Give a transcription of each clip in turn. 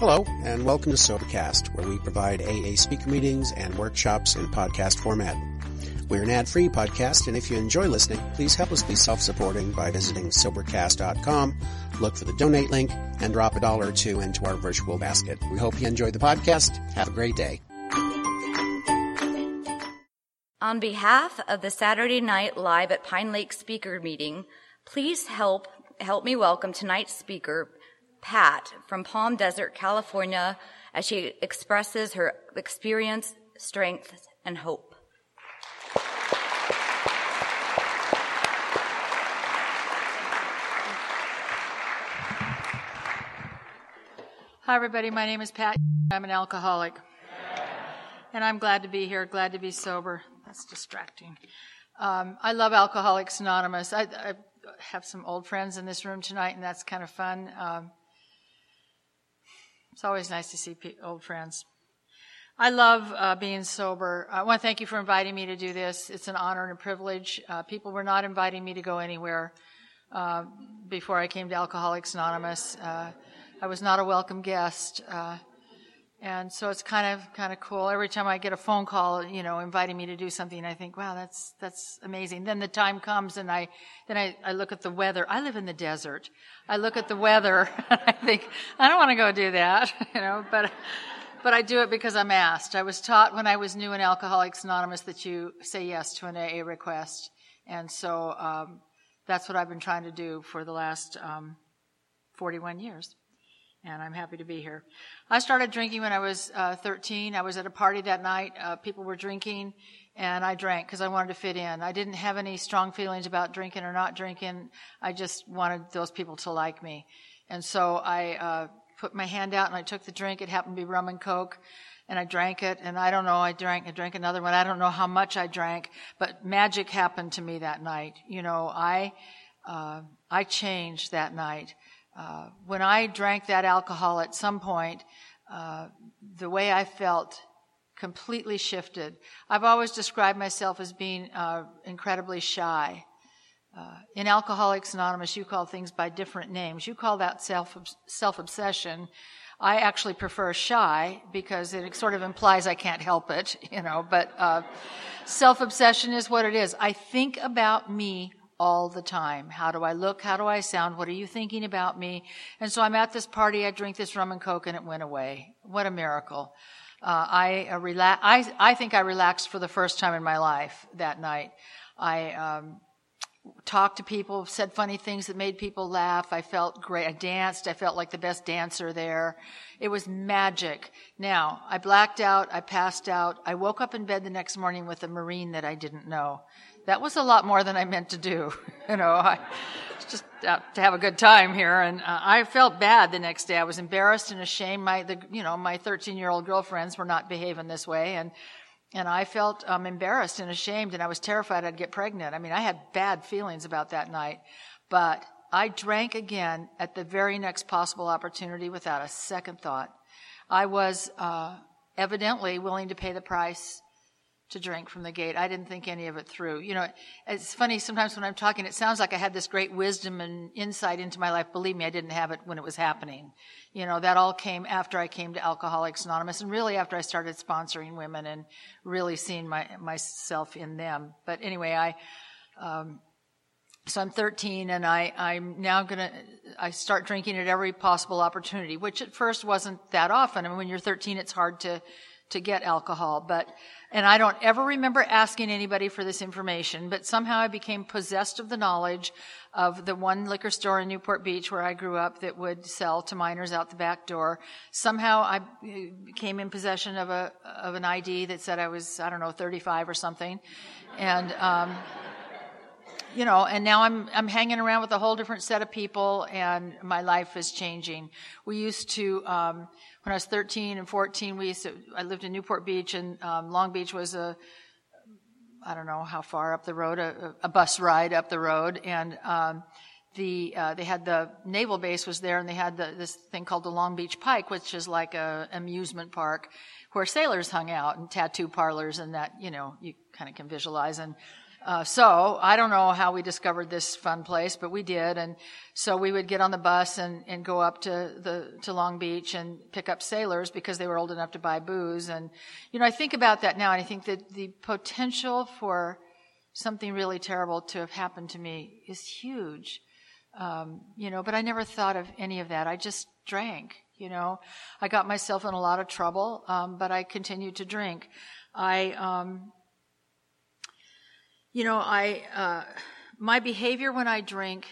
Hello, and welcome to Sobercast, where we provide AA speaker meetings and workshops in podcast format. We're an ad-free podcast, and if you enjoy listening, please help us be self-supporting by visiting Sobercast.com, look for the donate link, and drop a dollar or two into our virtual basket. We hope you enjoy the podcast. Have a great day. On behalf of the Saturday Night Live at Pine Lake speaker meeting, please help help me welcome tonight's speaker, Pat from Palm Desert, California, as she expresses her experience, strength, and hope. Hi, everybody. My name is Pat. I'm an alcoholic. And I'm glad to be here, glad to be sober. That's distracting. Um, I love Alcoholics Anonymous. I, I, have some old friends in this room tonight, and that's kind of fun. Um, it's always nice to see old friends. I love uh, being sober. I want to thank you for inviting me to do this. It's an honor and a privilege. Uh, people were not inviting me to go anywhere uh, before I came to Alcoholics Anonymous. Uh, I was not a welcome guest. And so it's kind of kind of cool. Every time I get a phone call, you know, inviting me to do something, I think, wow, that's that's amazing. Then the time comes, and I then I, I look at the weather. I live in the desert. I look at the weather, and I think I don't want to go do that, you know, but but I do it because I'm asked. I was taught when I was new in Alcoholics Anonymous that you say yes to an AA request, and so um, that's what I've been trying to do for the last um, 41 years and I'm happy to be here. I started drinking when I was uh, 13. I was at a party that night. Uh, people were drinking, and I drank because I wanted to fit in. I didn't have any strong feelings about drinking or not drinking. I just wanted those people to like me. And so I uh, put my hand out and I took the drink. It happened to be rum and coke. And I drank it, and I don't know, I drank, I drank another one. I don't know how much I drank, but magic happened to me that night. You know, I, uh, I changed that night. Uh, when I drank that alcohol at some point, uh, the way I felt completely shifted. I've always described myself as being uh, incredibly shy. Uh, in Alcoholics Anonymous, you call things by different names. You call that self self obsession. I actually prefer shy because it sort of implies I can't help it, you know. But uh, self obsession is what it is. I think about me all the time. How do I look? How do I sound? What are you thinking about me? And so I'm at this party. I drink this rum and coke, and it went away. What a miracle! Uh, I uh, I I think I relaxed for the first time in my life that night. I um, talked to people, said funny things that made people laugh. I felt great. I danced. I felt like the best dancer there. It was magic. Now, I blacked out. I passed out. I woke up in bed the next morning with a Marine that I didn't know that was a lot more than I meant to do. you know, I just out to have a good time here, and uh, I felt bad the next day. I was embarrassed and ashamed. My, the, you know, my 13 year old girlfriends were not behaving this way, and and I felt um, embarrassed and ashamed, and I was terrified I'd get pregnant. I mean, I had bad feelings about that night, but I drank again at the very next possible opportunity without a second thought. I was uh, evidently willing to pay the price to drink from the gate. I didn't think any of it through. You know, it's funny sometimes when I'm talking, it sounds like I had this great wisdom and insight into my life. Believe me, I didn't have it when it was happening. You know, that all came after I came to Alcoholics Anonymous and really after I started sponsoring women and really seeing my, myself in them. But anyway, I, um, so I'm 13 and I, I'm now gonna, I start drinking at every possible opportunity, which at first wasn't that often. I mean, when you're 13, it's hard to, to get alcohol, but, and I don't ever remember asking anybody for this information, but somehow I became possessed of the knowledge of the one liquor store in Newport Beach where I grew up that would sell to minors out the back door. Somehow I came in possession of a, of an ID that said I was, I don't know, 35 or something. And, um, you know, and now I'm I'm hanging around with a whole different set of people, and my life is changing. We used to, um, when I was 13 and 14, we used to. I lived in Newport Beach, and um, Long Beach was a, I don't know how far up the road, a, a bus ride up the road, and um, the uh, they had the naval base was there, and they had the, this thing called the Long Beach Pike, which is like a amusement park where sailors hung out and tattoo parlors, and that you know you kind of can visualize and Uh, so I don't know how we discovered this fun place, but we did. And so we would get on the bus and, and go up to the, to Long Beach and pick up sailors because they were old enough to buy booze. And, you know, I think about that now and I think that the potential for something really terrible to have happened to me is huge. Um, you know, but I never thought of any of that. I just drank, you know. I got myself in a lot of trouble, um, but I continued to drink. I, um, you know, I, uh, my behavior when I drink,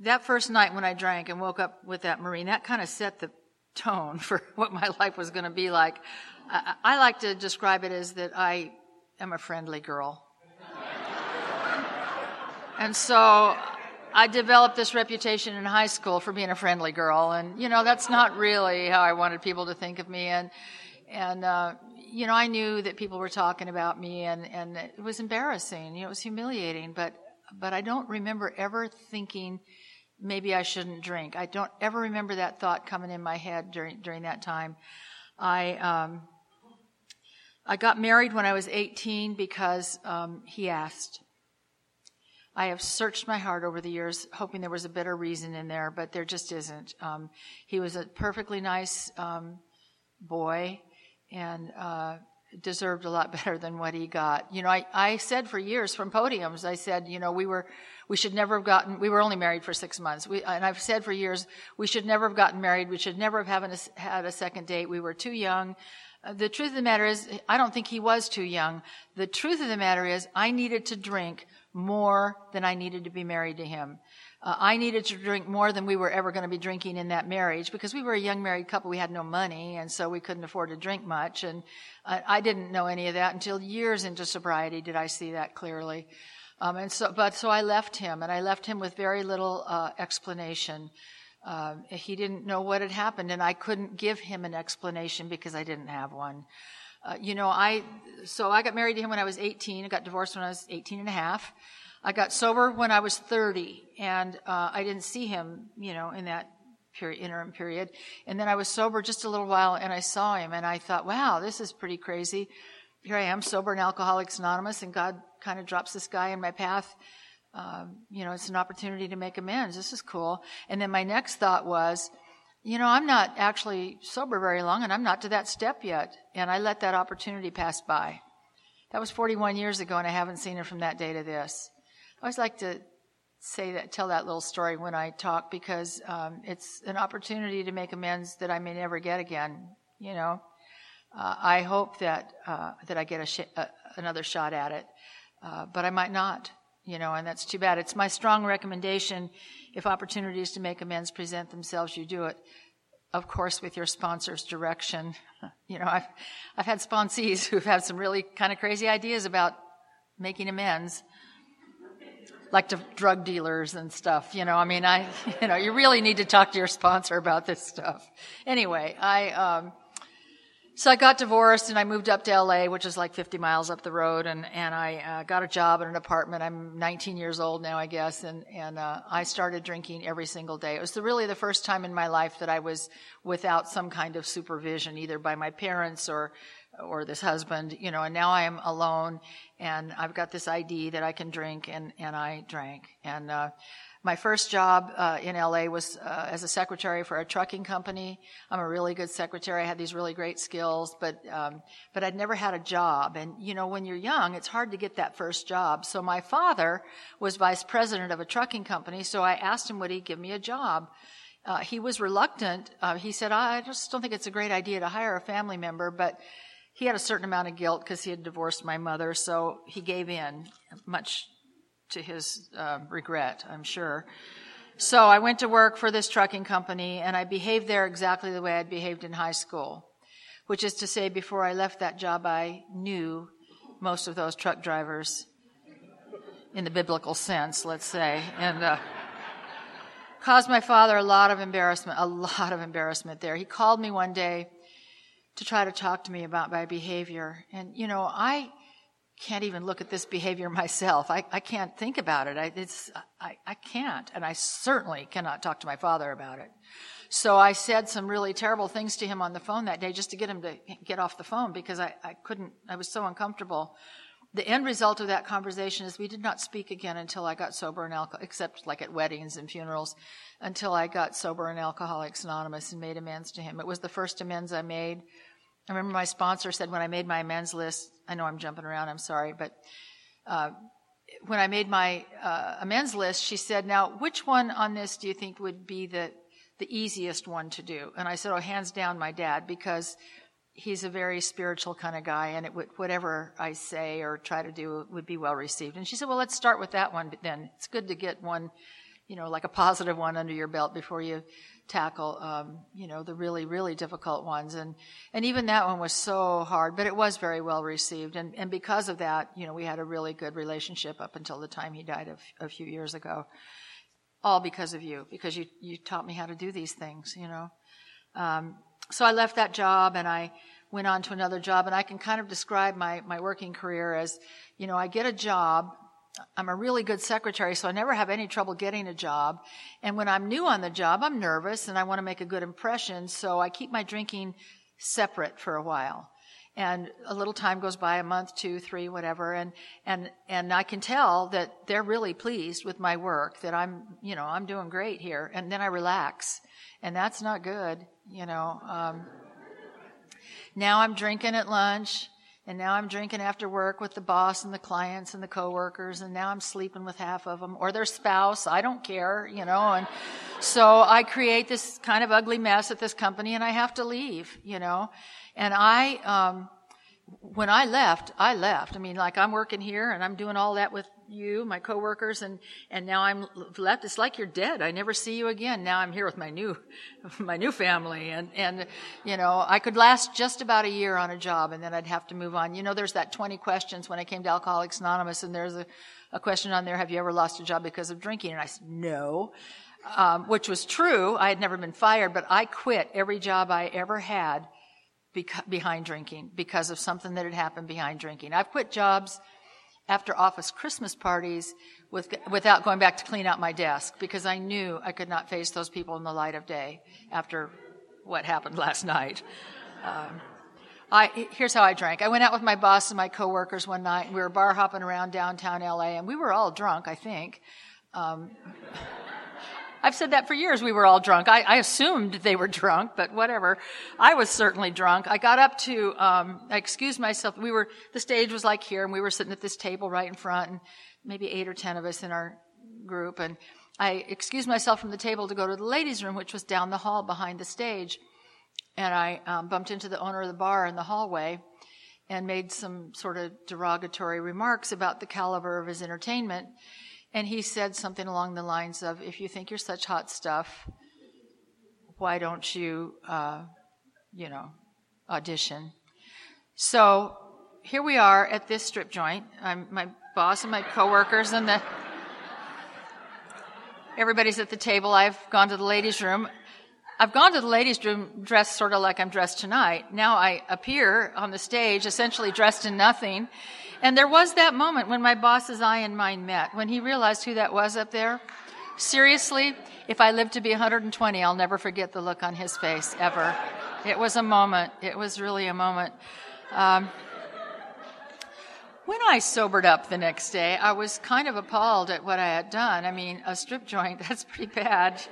that first night when I drank and woke up with that Marine, that kind of set the tone for what my life was going to be like. I, I like to describe it as that I am a friendly girl. and so I developed this reputation in high school for being a friendly girl, and you know that's not really how I wanted people to think of me. And and uh, you know I knew that people were talking about me, and and it was embarrassing. You know, it was humiliating. But but I don't remember ever thinking maybe I shouldn't drink. I don't ever remember that thought coming in my head during during that time. I um, I got married when I was 18 because um, he asked. I have searched my heart over the years, hoping there was a better reason in there, but there just isn't. Um, he was a perfectly nice um, boy and uh, deserved a lot better than what he got. You know, I, I said for years from podiums, I said, you know, we were, we should never have gotten, we were only married for six months. We, and I've said for years, we should never have gotten married. We should never have a, had a second date. We were too young. Uh, the truth of the matter is, I don't think he was too young. The truth of the matter is, I needed to drink more than I needed to be married to him. Uh, I needed to drink more than we were ever going to be drinking in that marriage because we were a young married couple. We had no money, and so we couldn't afford to drink much. And I, I didn't know any of that until years into sobriety did I see that clearly. Um, and so, but so I left him, and I left him with very little uh, explanation. Uh, he didn't know what had happened, and I couldn't give him an explanation because I didn't have one. Uh, you know, I, so I got married to him when I was 18. I got divorced when I was 18 and a half. I got sober when I was 30 and, uh, I didn't see him, you know, in that period, interim period. And then I was sober just a little while and I saw him and I thought, wow, this is pretty crazy. Here I am, sober and Alcoholics Anonymous, and God kind of drops this guy in my path. Um, you know, it's an opportunity to make amends. This is cool. And then my next thought was, you know, I'm not actually sober very long and I'm not to that step yet. And I let that opportunity pass by. That was 41 years ago and I haven't seen her from that day to this. I always like to say that, tell that little story when I talk because um, it's an opportunity to make amends that I may never get again. You know, uh, I hope that uh, that I get a sh- uh, another shot at it, uh, but I might not. You know, and that's too bad. It's my strong recommendation if opportunities to make amends present themselves, you do it. Of course, with your sponsor's direction. You know, I've, I've had sponsees who've had some really kind of crazy ideas about making amends. Like to drug dealers and stuff, you know. I mean, I, you know, you really need to talk to your sponsor about this stuff. Anyway, I, um, so I got divorced and I moved up to LA, which is like 50 miles up the road, and and I uh, got a job in an apartment. I'm 19 years old now, I guess, and and uh, I started drinking every single day. It was the, really the first time in my life that I was without some kind of supervision, either by my parents or or this husband, you know. And now I am alone, and I've got this ID that I can drink, and and I drank, and. Uh, my first job uh, in LA was uh, as a secretary for a trucking company. I'm a really good secretary. I had these really great skills, but um, but I'd never had a job. And you know, when you're young, it's hard to get that first job. So my father was vice president of a trucking company. So I asked him would he give me a job. Uh, he was reluctant. Uh, he said, "I just don't think it's a great idea to hire a family member," but he had a certain amount of guilt because he had divorced my mother, so he gave in, much to his uh, regret, I'm sure. So I went to work for this trucking company and I behaved there exactly the way I'd behaved in high school, which is to say, before I left that job, I knew most of those truck drivers in the biblical sense, let's say, and uh, caused my father a lot of embarrassment, a lot of embarrassment there. He called me one day to try to talk to me about my behavior. And, you know, I can't even look at this behavior myself. I, I can't think about it. I, it's, I, I can't. And I certainly cannot talk to my father about it. So I said some really terrible things to him on the phone that day just to get him to get off the phone because I, I couldn't, I was so uncomfortable the end result of that conversation is we did not speak again until I got sober and alcohol, except like at weddings and funerals, until I got sober and Alcoholics Anonymous and made amends to him. It was the first amends I made. I remember my sponsor said when I made my amends list, I know I'm jumping around, I'm sorry, but uh, when I made my uh, amends list, she said, "Now, which one on this do you think would be the the easiest one to do?" And I said, "Oh, hands down, my dad, because he's a very spiritual kind of guy, and it would, whatever I say or try to do would be well received." And she said, "Well, let's start with that one. But then it's good to get one, you know, like a positive one under your belt before you." Tackle um, you know the really really difficult ones. And and even that one was so hard but it was very well received. And and because of that you know we had a really good relationship up until the time he died a, few years ago. All because of you because you you taught me how to do these things you know? Um, so I left that job and I went on to another job. And I can kind of describe my my working career as you know I get a job I'm a really good secretary, so I never have any trouble getting a job. And when I'm new on the job, I'm nervous and I want to make a good impression, so I keep my drinking separate for a while. And a little time goes by, a month, two, three, whatever, and, and, and I can tell that they're really pleased with my work, that I'm, you know, I'm doing great here. And then I relax. And that's not good, you know. Um, now I'm drinking at lunch and now I'm drinking after work with the boss and the clients and the coworkers, and now I'm sleeping with half of them or their spouse. I don't care, you know. And so I create this kind of ugly mess at this company, and I have to leave, you know. And I, um, when I left, I left. I mean, like I'm working here and I'm doing all that with you, my coworkers, and and now I'm left. It's like you're dead. I never see you again. Now I'm here with my new, my new family, and and you know I could last just about a year on a job, and then I'd have to move on. You know, there's that 20 questions when I came to Alcoholics Anonymous, and there's a, a question on there: Have you ever lost a job because of drinking? And I said no. Um, which was true. I had never been fired, but I quit every job I ever had behind drinking because of something that had happened behind drinking. I've quit jobs after office Christmas parties with, without going back to clean out my desk because I knew I could not face those people in the light of day after what happened last night. Um, I, here's how I drank. I went out with my boss and my coworkers one night. And we were bar hopping around downtown LA, and we were all drunk, I think. Um, I've said that for years. We were all drunk. I, I, assumed they were drunk, but whatever. I was certainly drunk. I got up to, um, I excused myself. We were, the stage was like here and we were sitting at this table right in front and maybe eight or ten of us in our group. And I excused myself from the table to go to the ladies' room, which was down the hall behind the stage. And I um, bumped into the owner of the bar in the hallway and made some sort of derogatory remarks about the caliber of his entertainment. And he said something along the lines of, if you think you're such hot stuff, why don't you, uh, you know, audition? So here we are at this strip joint. I'm my boss and my coworkers and the everybody's at the table. I've gone to the ladies' room. I've gone to the ladies' room dressed sort of like I'm dressed tonight. Now I appear on the stage essentially dressed in nothing and there was that moment when my boss's eye and mine met, when he realized who that was up there. Seriously, if I live to be 120, I'll never forget the look on his face, ever. It was a moment. It was really a moment. Um, when I sobered up the next day, I was kind of appalled at what I had done. I mean, a strip joint, that's pretty bad.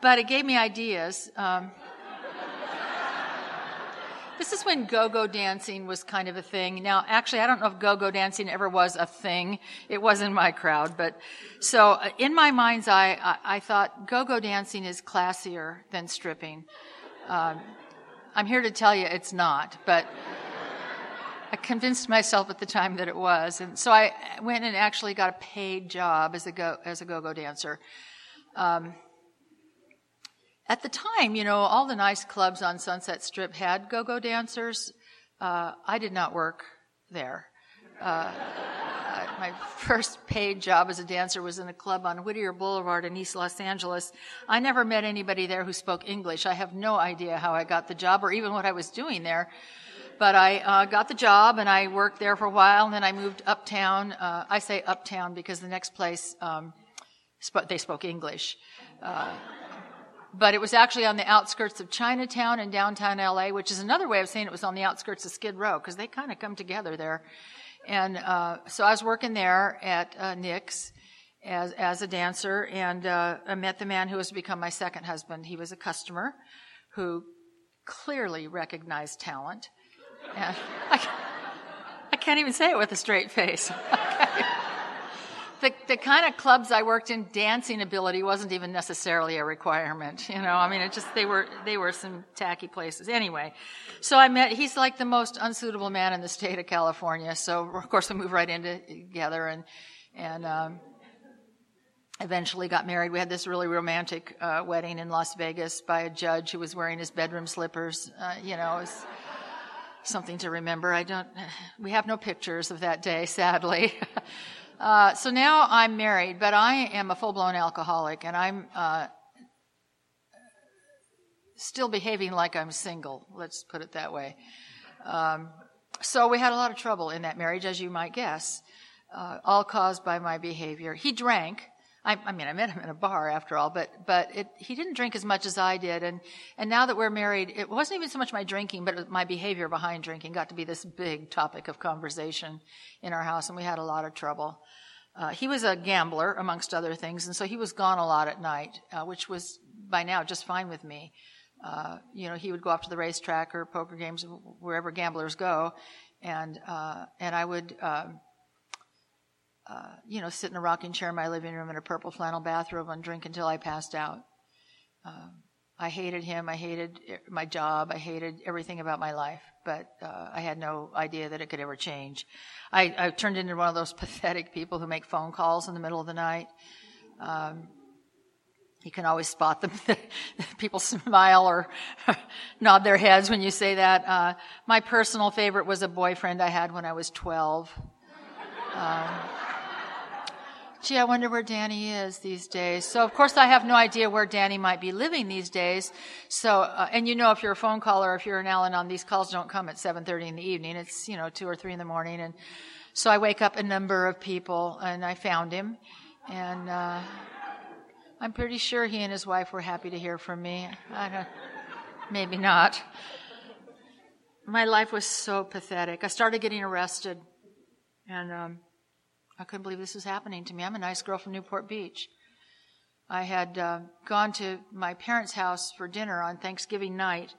but it gave me ideas. Um, this is when go-go dancing was kind of a thing. Now, actually, I don't know if go-go dancing ever was a thing. It was in my crowd, but so uh, in my mind's eye, I, I thought go-go dancing is classier than stripping. Um, I'm here to tell you it's not, but I convinced myself at the time that it was, and so I went and actually got a paid job as a go as a go-go dancer. Um, at the time, you know, all the nice clubs on Sunset Strip had go-go dancers. Uh, I did not work there. Uh, my first paid job as a dancer was in a club on Whittier Boulevard in East Los Angeles. I never met anybody there who spoke English. I have no idea how I got the job or even what I was doing there. But I uh, got the job and I worked there for a while and then I moved uptown. Uh, I say uptown because the next place um, sp- they spoke English. Uh, but it was actually on the outskirts of Chinatown and downtown LA, which is another way of saying it was on the outskirts of Skid Row because they kind of come together there. And uh, so I was working there at uh, Nick's as as a dancer, and uh, I met the man who has become my second husband. He was a customer who clearly recognized talent. And I, I can't even say it with a straight face. the, the kind of clubs I worked in, dancing ability wasn't even necessarily a requirement. You know, I mean, it just, they were, they were some tacky places. Anyway, so I met, he's like the most unsuitable man in the state of California. So, of course, we moved right in together and, and, um, eventually got married. We had this really romantic uh, wedding in Las Vegas by a judge who was wearing his bedroom slippers. Uh, you know, it was something to remember. I don't. We have no pictures of that day, sadly. uh, so now I'm married, but I am a full-blown alcoholic, and I'm uh, still behaving like I'm single. Let's put it that way. Um, so we had a lot of trouble in that marriage, as you might guess, uh, all caused by my behavior. He drank I, I, mean, I met him in a bar after all, but but it, he didn't drink as much as I did, and and now that we're married, it wasn't even so much my drinking, but my behavior behind drinking got to be this big topic of conversation in our house, and we had a lot of trouble. Uh, he was a gambler, amongst other things, and so he was gone a lot at night, uh, which was by now just fine with me. Uh, you know, he would go off to the racetrack or poker games, wherever gamblers go, and uh, and I would. Um, uh, you know, sit in a rocking chair in my living room in a purple flannel bathrobe and drink until I passed out. Uh, I hated him. I hated my job. I hated everything about my life, but uh, I had no idea that it could ever change. I, I, turned into one of those pathetic people who make phone calls in the middle of the night. Um, you can always spot them. People smile or nod their heads when you say that. Uh, my personal favorite was a boyfriend I had when I was 12. Um, gee, I wonder where Danny is these days. So, of course, I have no idea where Danny might be living these days. So, uh, and you know, if you're a phone caller, if you're an Al-Anon, these calls don't come at 7.30 in the evening. It's, you know, 2 or 3 in the morning. And so I wake up a number of people and I found him. And, uh, I'm pretty sure he and his wife were happy to hear from me. I don't, maybe not. My life was so pathetic. I started getting arrested and, um, I couldn't believe this was happening to me. I'm a nice girl from Newport Beach. I had uh, gone to my parents' house for dinner on Thanksgiving night,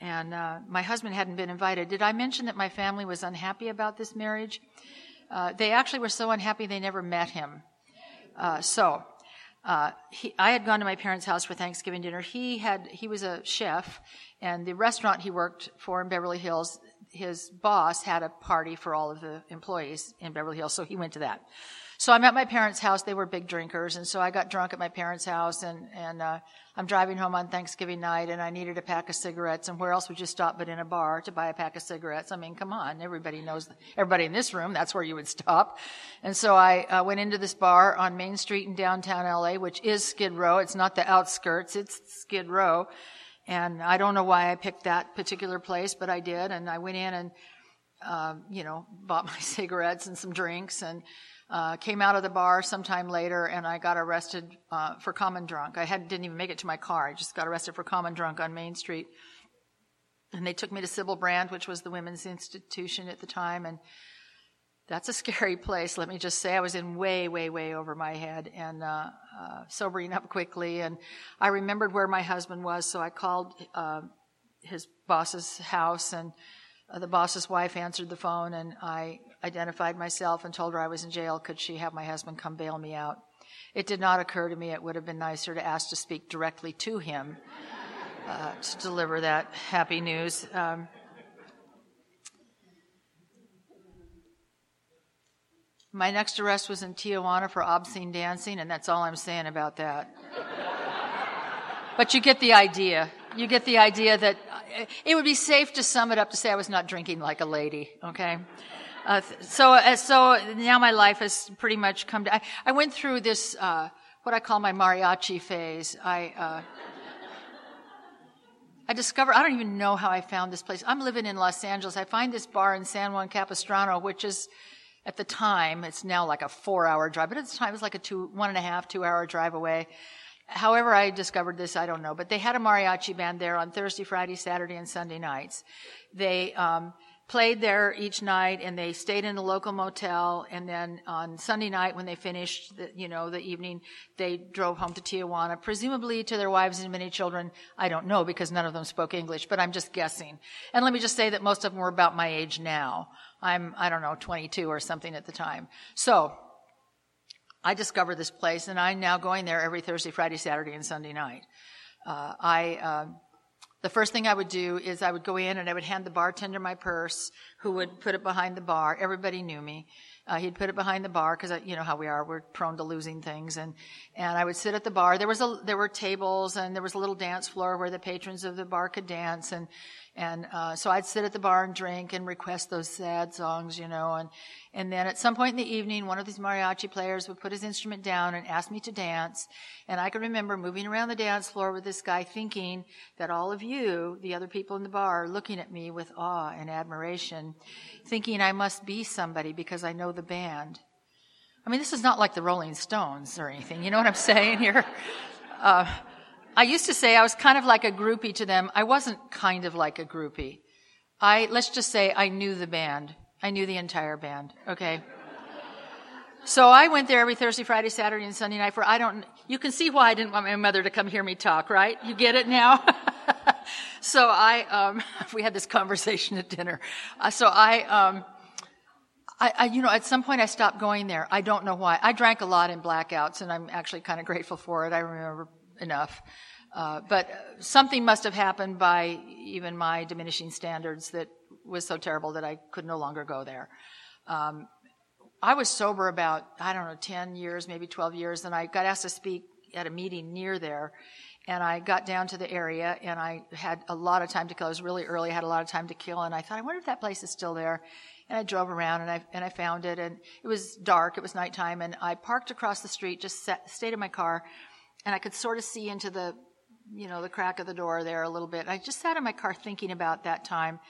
and uh, my husband hadn't been invited. Did I mention that my family was unhappy about this marriage? Uh, they actually were so unhappy they never met him. Uh, so, uh, he, I had gone to my parents' house for Thanksgiving dinner. He had he was a chef, and the restaurant he worked for in Beverly Hills his boss had a party for all of the employees in Beverly Hills, so he went to that. So I'm at my parents' house. They were big drinkers, and so I got drunk at my parents' house, and and uh, I'm driving home on Thanksgiving night, and I needed a pack of cigarettes. And where else would you stop but in a bar to buy a pack of cigarettes? I mean, come on, everybody knows. Everybody in this room, that's where you would stop. And so I uh, went into this bar on Main Street in downtown LA, which is Skid Row. It's not the outskirts; it's Skid Row. And I don't know why I picked that particular place, but I did. And I went in and, uh, you know, bought my cigarettes and some drinks and uh, came out of the bar sometime later and I got arrested uh, for common drunk. I had, didn't even make it to my car. I just got arrested for common drunk on Main Street. And they took me to Sybil Brand, which was the women's institution at the time. And that's a scary place. Let me just say, I was in way, way, way over my head and uh, uh, sobering up quickly. And I remembered where my husband was, so I called uh, his boss's house, and uh, the boss's wife answered the phone, and I identified myself and told her I was in jail. Could she have my husband come bail me out? It did not occur to me it would have been nicer to ask to speak directly to him uh, to deliver that happy news. Um, My next arrest was in Tijuana for obscene dancing, and that's all I'm saying about that. but you get the idea. You get the idea that it would be safe to sum it up to say I was not drinking like a lady, okay? Uh, so, uh, so now my life has pretty much come to, I, I went through this, uh, what I call my mariachi phase. I, uh, I discovered, I don't even know how I found this place. I'm living in Los Angeles. I find this bar in San Juan Capistrano, which is, at the time, it's now like a four hour drive, but at the time it was like a two, one and a half, two hour drive away. however I discovered this, I don't know, but they had a mariachi band there on Thursday, Friday, Saturday, and Sunday nights. They, um, played there each night and they stayed in a local motel and then on Sunday night when they finished the, you know the evening they drove home to Tijuana presumably to their wives and many children I don't know because none of them spoke English but I'm just guessing and let me just say that most of them were about my age now I'm I don't know 22 or something at the time so I discovered this place and I'm now going there every Thursday Friday Saturday and Sunday night uh, I uh, the first thing I would do is I would go in and I would hand the bartender my purse, who would put it behind the bar. Everybody knew me. Uh, he'd put it behind the bar because you know how we are. We're prone to losing things, and and I would sit at the bar. There was a there were tables and there was a little dance floor where the patrons of the bar could dance, and and uh, so I'd sit at the bar and drink and request those sad songs, you know. And and then at some point in the evening, one of these mariachi players would put his instrument down and ask me to dance. And I can remember moving around the dance floor with this guy, thinking that all of you, the other people in the bar, are looking at me with awe and admiration, thinking I must be somebody because I know the band. I mean, this is not like the Rolling Stones or anything. You know what I'm saying here? Uh, I used to say I was kind of like a groupie to them. I wasn't kind of like a groupie. I, let's just say I knew the band. I knew the entire band. Okay. So I went there every Thursday, Friday, Saturday, and Sunday night for, I don't, you can see why I didn't want my mother to come hear me talk, right? You get it now? so I, um, we had this conversation at dinner. Uh, so I, um, I, I, you know, at some point I stopped going there. I don't know why. I drank a lot in blackouts, and I'm actually kind of grateful for it. I remember enough. Uh, but something must have happened by even my diminishing standards that was so terrible that I could no longer go there. Um, I was sober about, I don't know, 10 years, maybe 12 years, and I got asked to speak at a meeting near there. And I got down to the area and I had a lot of time to kill. I was really early, I had a lot of time to kill, and I thought, I wonder if that place is still there. And I drove around and I, and I found it, and it was dark, it was nighttime, and I parked across the street, just sat, stayed in my car, and I could sort of see into the you know, the crack of the door there a little bit. I just sat in my car thinking about that time.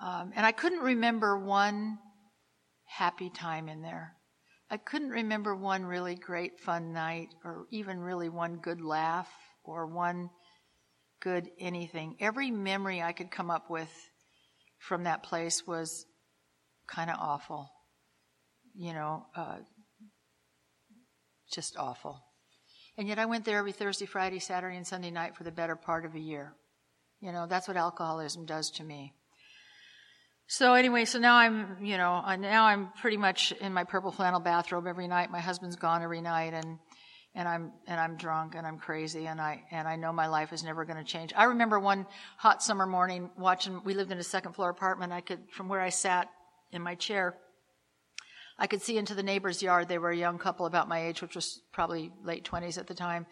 Um, and I couldn't remember one happy time in there. I couldn't remember one really great fun night or even really one good laugh or one good anything. Every memory I could come up with from that place was kind of awful. You know, uh, just awful. And yet I went there every Thursday, Friday, Saturday, and Sunday night for the better part of a year. You know, that's what alcoholism does to me. So anyway, so now I'm, you know, now I'm pretty much in my purple flannel bathrobe every night. My husband's gone every night and, and I'm, and I'm drunk and I'm crazy and I, and I know my life is never going to change. I remember one hot summer morning watching, we lived in a second floor apartment. I could, from where I sat in my chair, I could see into the neighbor's yard. They were a young couple about my age, which was probably late 20s at the time.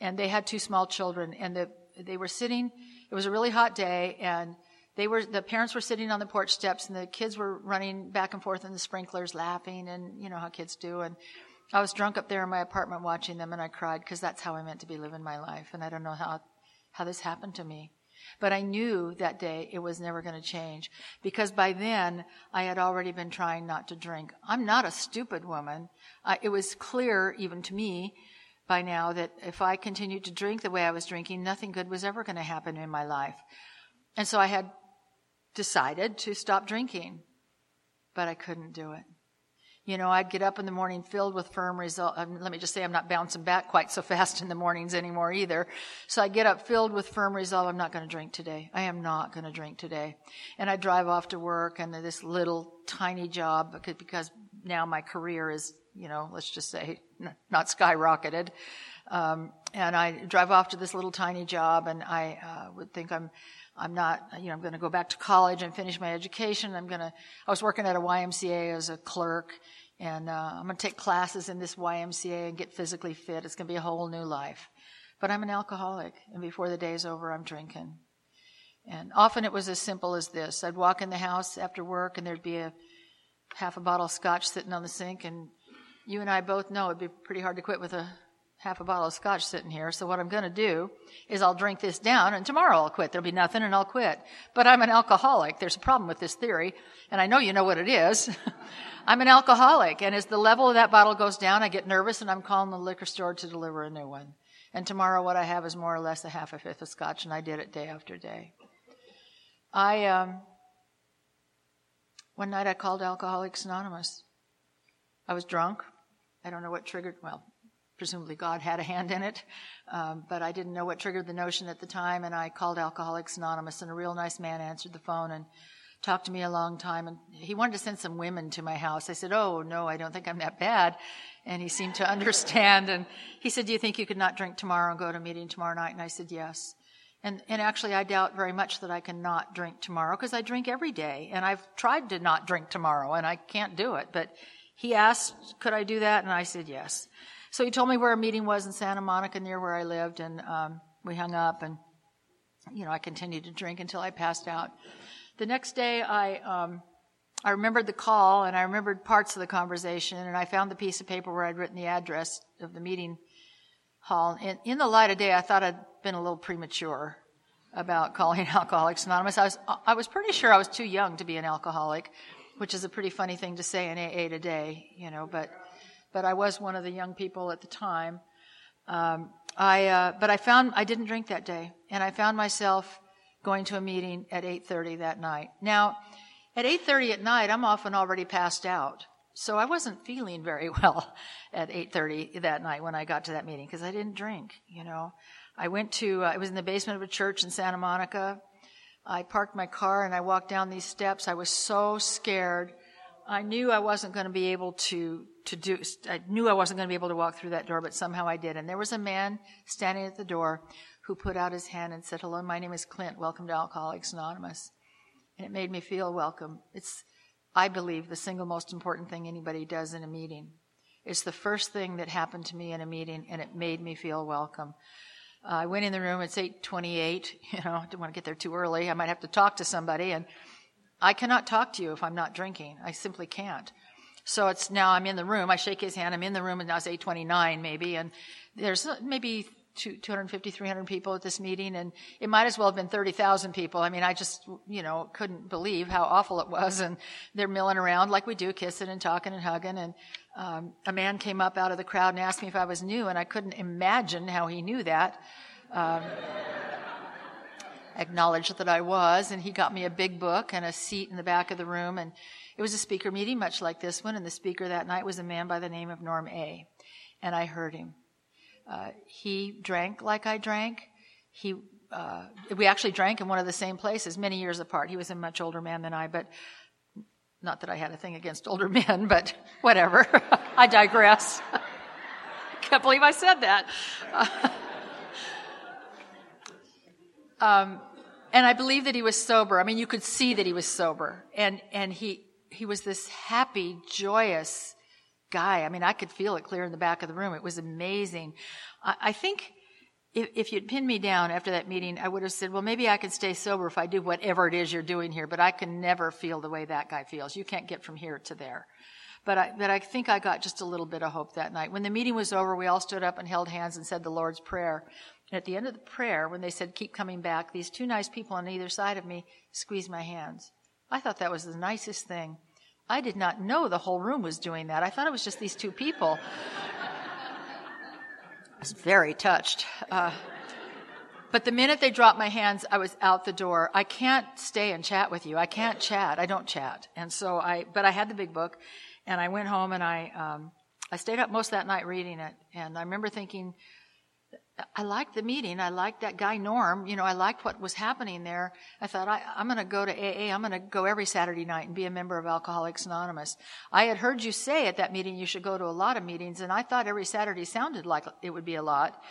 And they had two small children and the, they were sitting, it was a really hot day and they were, the parents were sitting on the porch steps and the kids were running back and forth in the sprinklers laughing and you know how kids do. And I was drunk up there in my apartment watching them and I cried because that's how I meant to be living my life. And I don't know how, how this happened to me. But I knew that day it was never going to change because by then I had already been trying not to drink. I'm not a stupid woman. Uh, it was clear even to me by now that if I continued to drink the way I was drinking, nothing good was ever going to happen in my life. And so I had decided to stop drinking, but I couldn't do it. You know, I'd get up in the morning filled with firm resolve. Um, let me just say I'm not bouncing back quite so fast in the mornings anymore either. So I get up filled with firm resolve. I'm not going to drink today. I am not going to drink today. And I drive off to work and this little tiny job because now my career is, you know, let's just say not skyrocketed. Um, and I drive off to this little tiny job and I uh, would think I'm I'm not, you know, I'm going to go back to college and finish my education. I'm going to, I was working at a YMCA as a clerk and uh, I'm going to take classes in this YMCA and get physically fit. It's going to be a whole new life. But I'm an alcoholic and before the day's over, I'm drinking. And often it was as simple as this. I'd walk in the house after work and there'd be a half a bottle of scotch sitting on the sink and you and I both know it'd be pretty hard to quit with a half a bottle of scotch sitting here. So what I'm going to do is I'll drink this down and tomorrow I'll quit. There'll be nothing and I'll quit. But I'm an alcoholic. There's a problem with this theory. And I know you know what it is. I'm an alcoholic. And as the level of that bottle goes down, I get nervous and I'm calling the liquor store to deliver a new one. And tomorrow, what I have is more or less a half a fifth of scotch, and I did it day after day. I, um, one night I called Alcoholics Anonymous. I was drunk. I don't know what triggered, well, presumably God had a hand in it, um, but I didn't know what triggered the notion at the time, and I called Alcoholics Anonymous, and a real nice man answered the phone and talked to me a long time, and he wanted to send some women to my house. I said, "Oh no, I don't think I'm that bad," and he seemed to understand. And he said, "Do you think you could not drink tomorrow and go to a meeting tomorrow night?" And I said, "Yes." And, and actually, I doubt very much that I can not drink tomorrow because I drink every day, and I've tried to not drink tomorrow, and I can't do it. But he asked, "Could I do that?" And I said, "Yes." So he told me where a meeting was in Santa Monica near where I lived, and um, we hung up, and you know, I continued to drink until I passed out. The next day, I um, I remembered the call and I remembered parts of the conversation, and I found the piece of paper where I'd written the address of the meeting hall. And in the light of day, I thought I'd been a little premature about calling Alcoholics Anonymous. I was I was pretty sure I was too young to be an alcoholic, which is a pretty funny thing to say in AA today, you know. But but I was one of the young people at the time. Um, I uh, but I found I didn't drink that day, and I found myself going to a meeting at 8:30 that night. Now, at 8:30 at night, I'm often already passed out. So I wasn't feeling very well at 8:30 that night when I got to that meeting because I didn't drink, you know. I went to uh, I was in the basement of a church in Santa Monica. I parked my car and I walked down these steps. I was so scared. I knew I wasn't going to be able to to do I knew I wasn't going to be able to walk through that door, but somehow I did. And there was a man standing at the door who put out his hand and said, Hello, my name is Clint. Welcome to Alcoholics Anonymous. And it made me feel welcome. It's, I believe, the single most important thing anybody does in a meeting. It's the first thing that happened to me in a meeting, and it made me feel welcome. Uh, I went in the room. It's 8:28. You know, I didn't want to get there too early. I might have to talk to somebody, and I cannot talk to you if I'm not drinking. I simply can't. So it's now I'm in the room. I shake his hand. I'm in the room, and now it's 8:29 maybe, and there's maybe 250, 300 people at this meeting, and it might as well have been 30,000 people. I mean, I just, you know, couldn't believe how awful it was. And they're milling around like we do, kissing and talking and hugging. And um, a man came up out of the crowd and asked me if I was new, and I couldn't imagine how he knew that. Um, acknowledged that I was, and he got me a big book and a seat in the back of the room. And it was a speaker meeting, much like this one. And the speaker that night was a man by the name of Norm A. And I heard him. Uh, he drank like I drank. He, uh, we actually drank in one of the same places many years apart. He was a much older man than I, but not that I had a thing against older men, but whatever. I digress. Can't believe I said that. Um, and I believe that he was sober. I mean, you could see that he was sober, and and he he was this happy, joyous, guy. I mean, I could feel it clear in the back of the room. It was amazing. I, I think if, if you'd pinned me down after that meeting, I would have said, well, maybe I can stay sober if I do whatever it is you're doing here, but I can never feel the way that guy feels. You can't get from here to there. But I, but I think I got just a little bit of hope that night. When the meeting was over, we all stood up and held hands and said the Lord's Prayer. And at the end of the prayer, when they said, keep coming back, these two nice people on either side of me squeezed my hands. I thought that was the nicest thing. I did not know the whole room was doing that. I thought it was just these two people. I was very touched. Uh, but the minute they dropped my hands, I was out the door. I can't stay and chat with you. I can't chat. I don't chat. And so I, but I had the big book and I went home and I, um, I stayed up most of that night reading it. And I remember thinking, I liked the meeting. I liked that guy Norm. You know, I liked what was happening there. I thought, I, am going to go to AA. I'm going to go every Saturday night and be a member of Alcoholics Anonymous. I had heard you say at that meeting you should go to a lot of meetings, and I thought every Saturday sounded like it would be a lot.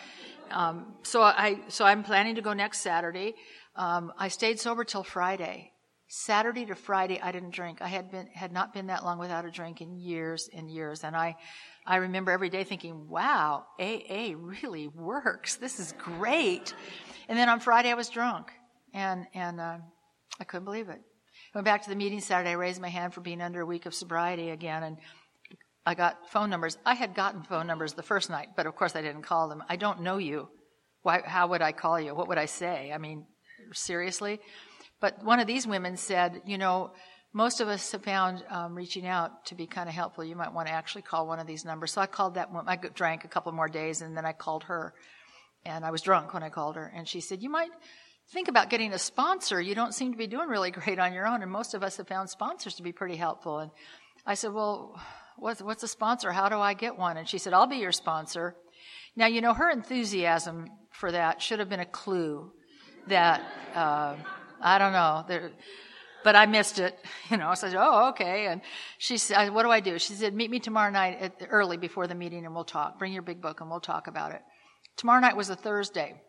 Um, so I, so I'm planning to go next Saturday. Um, I stayed sober till Friday. Saturday to Friday, I didn't drink. I had been had not been that long without a drink in years and years, and I I remember every day thinking, wow, AA really works. This is great. And then on Friday, I was drunk and, and, uh, I couldn't believe it. Went back to the meeting Saturday. I raised my hand for being under a week of sobriety again and I got phone numbers. I had gotten phone numbers the first night, but of course I didn't call them. I don't know you. Why, how would I call you? What would I say? I mean, seriously? But one of these women said, you know, most of us have found um, reaching out to be kind of helpful. You might want to actually call one of these numbers. So I called that one. I drank a couple more days, and then I called her. and I was drunk when I called her, and she said, "You might." Think about getting a sponsor. You don't seem to be doing really great on your own, and most of us have found sponsors to be pretty helpful. And I said, Well, what's, what's a sponsor? How do I get one? And she said, I'll be your sponsor. Now, you know, her enthusiasm for that should have been a clue that, uh, I don't know, there, but I missed it, you know. So I said, oh, okay. And she said, what do I do? She said, meet me tomorrow night at, early before the meeting and we'll talk. Bring your big book and we'll talk about it. Tomorrow night was a Thursday.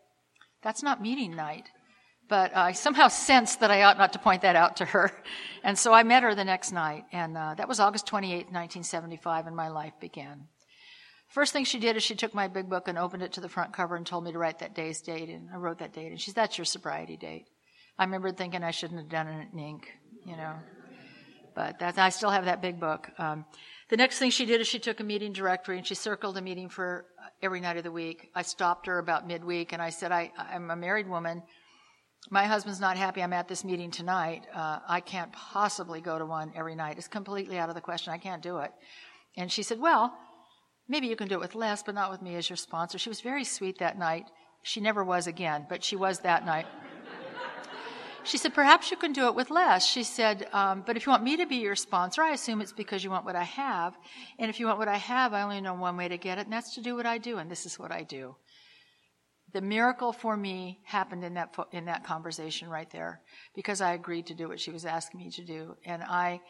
That's not meeting night. But I somehow sensed that I ought not to point that out to her. And so I met her the next night. And uh, that was August 28, 1975, and my life began. First thing she did is she took my big book and opened it to the front cover and told me to write that day's date. And I wrote that date. And she said, That's your sobriety date. I remember thinking I shouldn't have done it in ink, you know. But I still have that big book. Um, the next thing she did is she took a meeting directory and she circled a meeting for every night of the week. I stopped her about midweek and I said, I, I'm a married woman my husband's not happy I'm at this meeting tonight. Uh, I can't possibly go to one every night. It's completely out of the question. I can't do it. And she said, Well, maybe you can do it with less, but not with me as your sponsor. She was very sweet that night. She never was again, but she was that night. She said, Perhaps you can do it with less. She said, um, But if you want me to be your sponsor, I assume it's because you want what I have. And if you want what I have, I only know one way to get it, and that's to do what I do, and this is what I do. The miracle for me happened in that in that conversation right there because I agreed to do what she was asking me to do, and I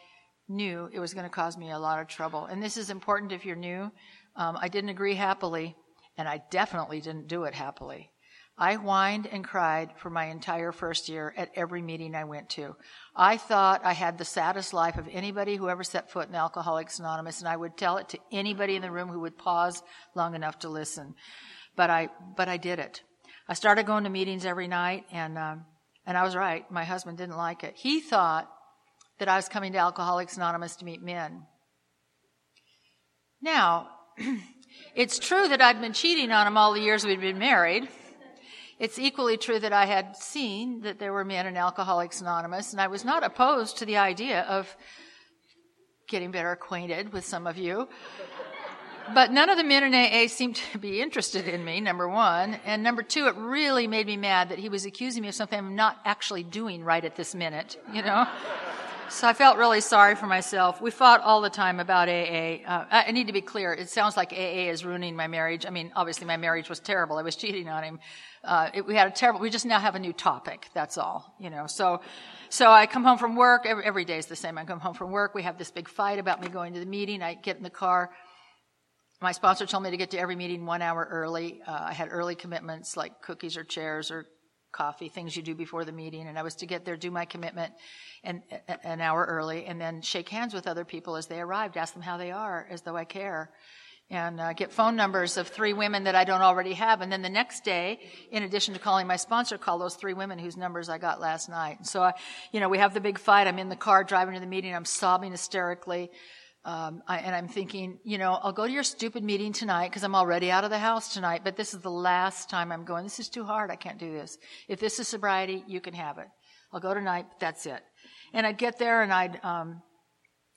knew it was going to cause me a lot of trouble. And this is important if you're new. Um, I didn't agree happily, and I definitely didn't do it happily. I whined and cried for my entire first year at every meeting I went to. I thought I had the saddest life of anybody who ever set foot in Alcoholics Anonymous, and I would tell it to anybody in the room who would pause long enough to listen but I but I did it. I started going to meetings every night, and um, and I was right. My husband didn't like it. He thought that I was coming to Alcoholics Anonymous to meet men. Now, it's true that I'd been cheating on him all the years we'd been married. It's equally true that I had seen that there were men in Alcoholics Anonymous, and I was not opposed to the idea of getting better acquainted with some of you. But none of the men in AA seemed to be interested in me, number one. And number two, it really made me mad that he was accusing me of something I'm not actually doing right at this minute, you know? So I felt really sorry for myself. We fought all the time about AA. Uh, I need to be clear. It sounds like AA is ruining my marriage. I mean, obviously my marriage was terrible. I was cheating on him. Uh, it, we had a terrible, we just now have a new topic. That's all, you know. So, so I come home from work. Every, every day is the same. I come home from work. We have this big fight about me going to the meeting. I get in the car. My sponsor told me to get to every meeting one hour early. Uh, I had early commitments like cookies or chairs or coffee, things you do before the meeting, and I was to get there, do my commitment, and an hour early, and then shake hands with other people as they arrived, ask them how they are, as though I care, and uh, get phone numbers of three women that I don't already have, and then the next day, in addition to calling my sponsor, call those three women whose numbers I got last night. And so, I, you know, we have the big fight. I'm in the car driving to the meeting. I'm sobbing hysterically. Um, I, and I'm thinking, you know, I'll go to your stupid meeting tonight because I'm already out of the house tonight, but this is the last time I'm going. This is too hard. I can't do this. If this is sobriety, you can have it. I'll go tonight, but that's it. And I'd get there and I'd, um,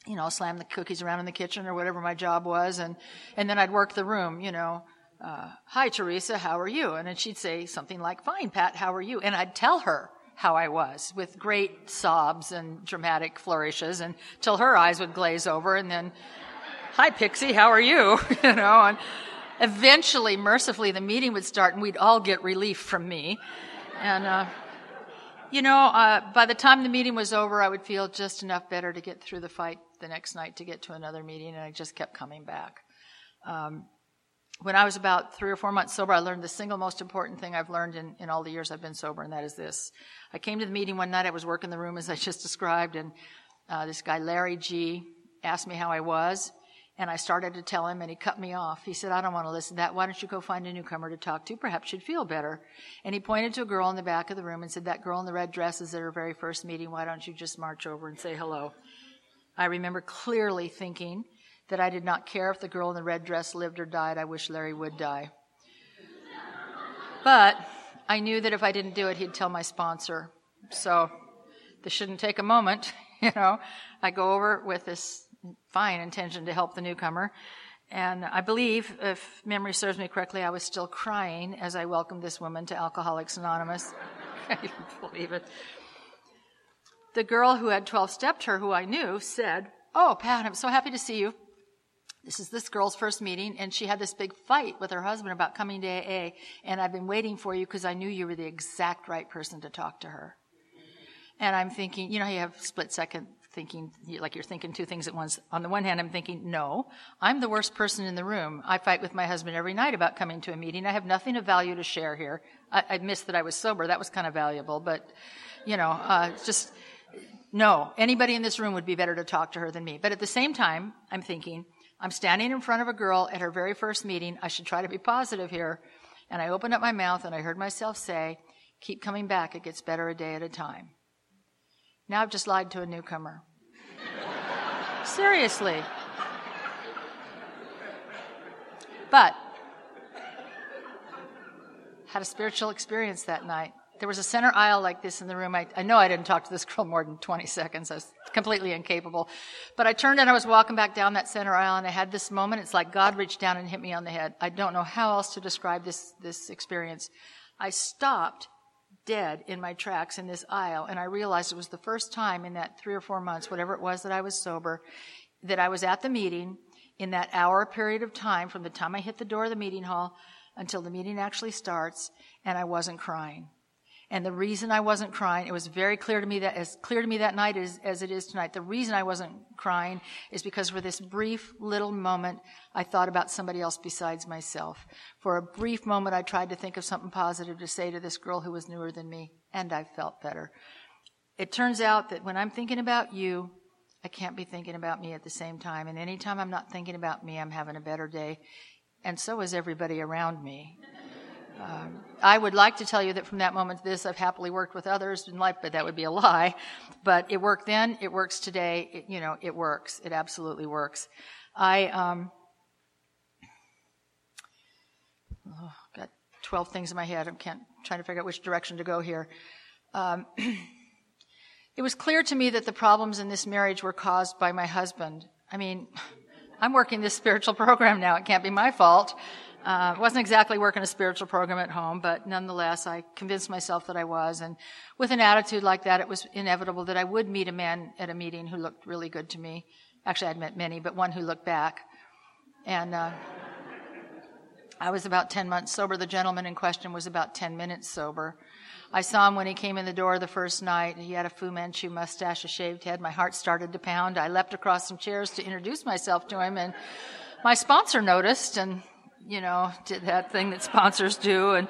you know, slam the cookies around in the kitchen or whatever my job was, and and then I'd work the room, you know. Uh, Hi, Teresa, how are you? And then she'd say something like, Fine, Pat, how are you? And I'd tell her how I was with great sobs and dramatic flourishes until her eyes would glaze over and then, hi Pixie, how are you? you know, and eventually, mercifully, the meeting would start and we'd all get relief from me. And, uh, you know, uh, by the time the meeting was over, I would feel just enough better to get through the fight the next night to get to another meeting, and I just kept coming back. Um, when I was about three or four months sober, I learned the single most important thing I've learned in, in all the years I've been sober, and that is this. I came to the meeting one night, I was working the room as I just described, and uh, this guy, Larry G., asked me how I was, and I started to tell him, and he cut me off. He said, I don't want to listen to that. Why don't you go find a newcomer to talk to? Perhaps you'd feel better. And he pointed to a girl in the back of the room and said, That girl in the red dress is at her very first meeting. Why don't you just march over and say hello? I remember clearly thinking, that I did not care if the girl in the red dress lived or died. I wish Larry would die. But I knew that if I didn't do it, he'd tell my sponsor. So this shouldn't take a moment, you know. I go over with this fine intention to help the newcomer. And I believe, if memory serves me correctly, I was still crying as I welcomed this woman to Alcoholics Anonymous. I can't believe it. The girl who had 12 stepped her, who I knew, said, Oh, Pat, I'm so happy to see you. This is this girl's first meeting, and she had this big fight with her husband about coming to AA, and I've been waiting for you because I knew you were the exact right person to talk to her. And I'm thinking, you know, you have split second thinking, like you're thinking two things at once. On the one hand, I'm thinking, no, I'm the worst person in the room. I fight with my husband every night about coming to a meeting. I have nothing of value to share here. I, I missed that I was sober. That was kind of valuable, but, you know, uh, just, no, anybody in this room would be better to talk to her than me. But at the same time, I'm thinking, I'm standing in front of a girl at her very first meeting. I should try to be positive here. And I opened up my mouth and I heard myself say, keep coming back. It gets better a day at a time. Now I've just lied to a newcomer. Seriously. But had a spiritual experience that night. There was a center aisle like this in the room. I, I, know I didn't talk to this girl more than 20 seconds. I was completely incapable. But I turned and I was walking back down that center aisle and I had this moment. It's like God reached down and hit me on the head. I don't know how else to describe this, this experience. I stopped dead in my tracks in this aisle and I realized it was the first time in that three or four months, whatever it was that I was sober, that I was at the meeting in that hour period of time from the time I hit the door of the meeting hall until the meeting actually starts and I wasn't crying. And the reason I wasn't crying, it was very clear to me that, as clear to me that night as, as it is tonight, the reason I wasn't crying is because for this brief little moment, I thought about somebody else besides myself. For a brief moment, I tried to think of something positive to say to this girl who was newer than me, and I felt better. It turns out that when I'm thinking about you, I can't be thinking about me at the same time. And anytime I'm not thinking about me, I'm having a better day. And so is everybody around me. Um, I would like to tell you that from that moment to this, I've happily worked with others in life, but that would be a lie. But it worked then, it works today. It, you know, it works. It absolutely works. I um, oh, got 12 things in my head. I can't trying to figure out which direction to go here. Um, it was clear to me that the problems in this marriage were caused by my husband. I mean, I'm working this spiritual program now. It can't be my fault. Uh, wasn't exactly working a spiritual program at home, but nonetheless, I convinced myself that I was. And with an attitude like that, it was inevitable that I would meet a man at a meeting who looked really good to me. Actually, I'd met many, but one who looked back. And uh, I was about 10 months sober. The gentleman in question was about 10 minutes sober. I saw him when he came in the door the first night. He had a Fu Manchu mustache, a shaved head. My heart started to pound. I leapt across some chairs to introduce myself to him, and my sponsor noticed and you know, did that thing that sponsors do. And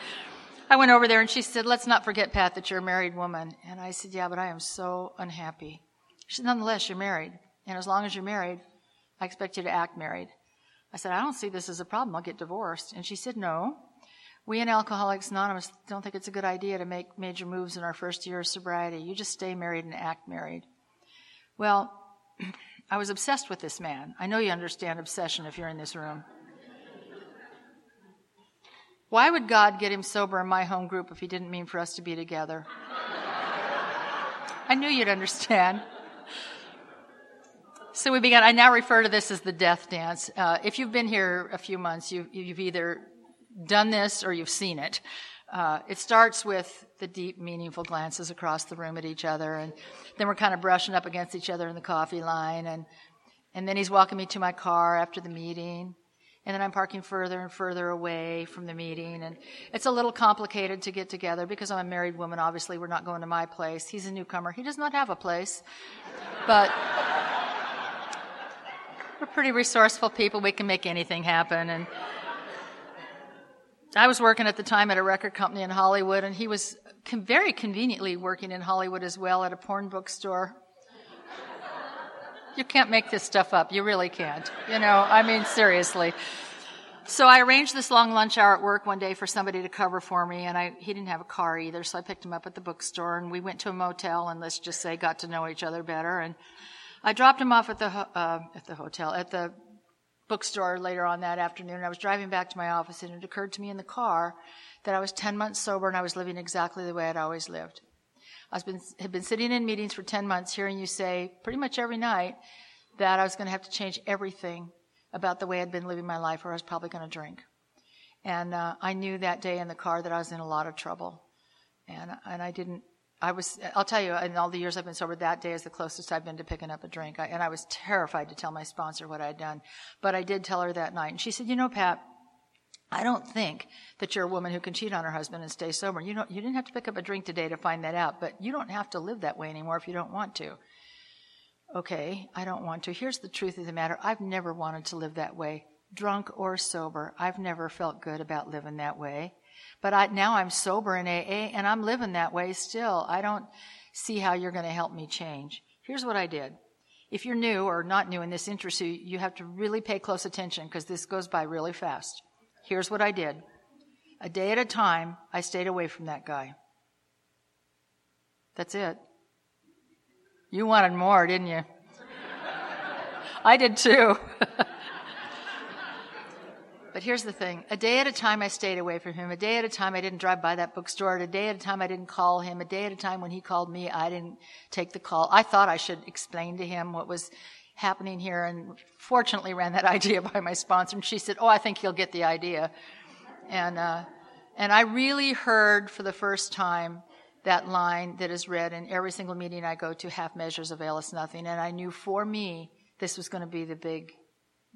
I went over there and she said, let's not forget, Pat, that you're a married woman. And I said, yeah, but I am so unhappy. She said, nonetheless, you're married. And as long as you're married, I expect you to act married. I said, I don't see this as a problem. I'll get divorced. And she said, no. We in Alcoholics Anonymous don't think it's a good idea to make major moves in our first year of sobriety. You just stay married and act married. Well, I was obsessed with this man. I know you understand obsession if you're in this room. Why would God get him sober in my home group if he didn't mean for us to be together? I knew you'd understand. So we began. I now refer to this as the death dance. Uh, if you've been here a few months, you, have either done this or you've seen it. Uh, it starts with the deep, meaningful glances across the room at each other, and then we're kind of brushing up against each other in the coffee line, and and then he's walking me to my car after the meeting, and then I'm parking further and further away from the meeting. And it's a little complicated to get together because I'm a married woman. Obviously, we're not going to my place. He's a newcomer. He does not have a place. But we're pretty resourceful people. We can make anything happen. And I was working at the time at a record company in Hollywood, and he was very conveniently working in Hollywood as well at a porn bookstore. You can't make this stuff up. You really can't. You know, I mean, seriously. So I arranged this long lunch hour at work one day for somebody to cover for me, and I, he didn't have a car either, so I picked him up at the bookstore, and we went to a motel, and let's just say got to know each other better. And I dropped him off at the uh, at the hotel at the bookstore later on that afternoon. I was driving back to my office, and it occurred to me in the car that I was ten months sober and I was living exactly the way I'd always lived. I been, had been sitting in meetings for 10 months hearing you say pretty much every night that I was going to have to change everything about the way I'd been living my life, or I was probably going to drink. And uh, I knew that day in the car that I was in a lot of trouble, and and I didn't. I was. I'll tell you, in all the years I've been sober, that day is the closest I've been to picking up a drink. I, and I was terrified to tell my sponsor what I had done, but I did tell her that night, and she said, "You know, Pat." I don't think that you're a woman who can cheat on her husband and stay sober. You know, you didn't have to pick up a drink today to find that out, but you don't have to live that way anymore if you don't want to. Okay, I don't want to. Here's the truth of the matter. I've never wanted to live that way, drunk or sober. I've never felt good about living that way. But I, now I'm sober in AA and I'm living that way still. I don't see how you're going to help me change. Here's what I did. If you're new or not new and this interests you, you have to really pay close attention because this goes by really fast. Here's what I did. A day at a time, I stayed away from that guy. That's it. You wanted more, didn't you? I did too. but here's the thing. A day at a time I stayed away from him. A day at a time I didn't drive by that bookstore. A day at a time I didn't call him. A day at a time when he called me, I didn't take the call. I thought I should explain to him what was happening here and fortunately ran that idea by my sponsor and she said, Oh, I think he'll get the idea. And, uh, and I really heard for the first time that line that is read in every single meeting I go to, half measures avail us nothing. And I knew for me, this was going to be the big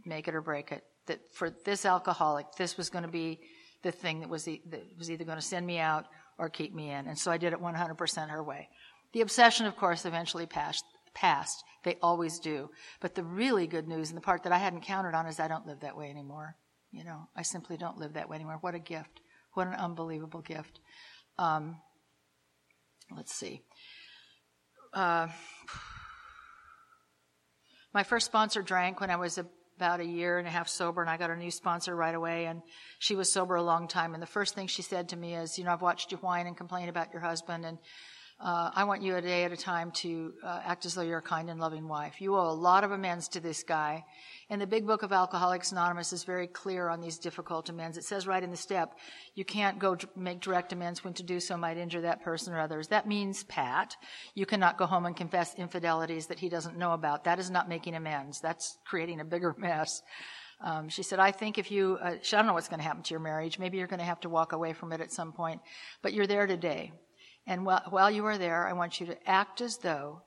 make it or break it. That for this alcoholic, this was going to be the thing that was, that was either going to send me out or keep me in. And so I did it 100% her way. The obsession, of course, eventually passed, passed. They always do. But the really good news and the part that I hadn't counted on is I don't live that way anymore. You know, I simply don't live that way anymore. What a gift. What an unbelievable gift. Um, let's see. Uh, my first sponsor drank when I was about a year and a half sober, and I got a new sponsor right away. And she was sober a long time. And the first thing she said to me is, "You know, I've watched you whine and complain about your husband, and uh, I want you a day at a time to uh, act as though you're a kind and loving wife. You owe a lot of amends to this guy. And the big book of Alcoholics Anonymous is very clear on these difficult amends. It says right in the step, you can't go d- make direct amends when to do so might injure that person or others. That means, Pat, you cannot go home and confess infidelities that he doesn't know about. That is not making amends. That's creating a bigger mess. Um, she said, I think if you, uh, she, I don't know what's going to happen to your marriage. Maybe you're going to have to walk away from it at some point, but you're there today. And while, you are there, I want you to act as though,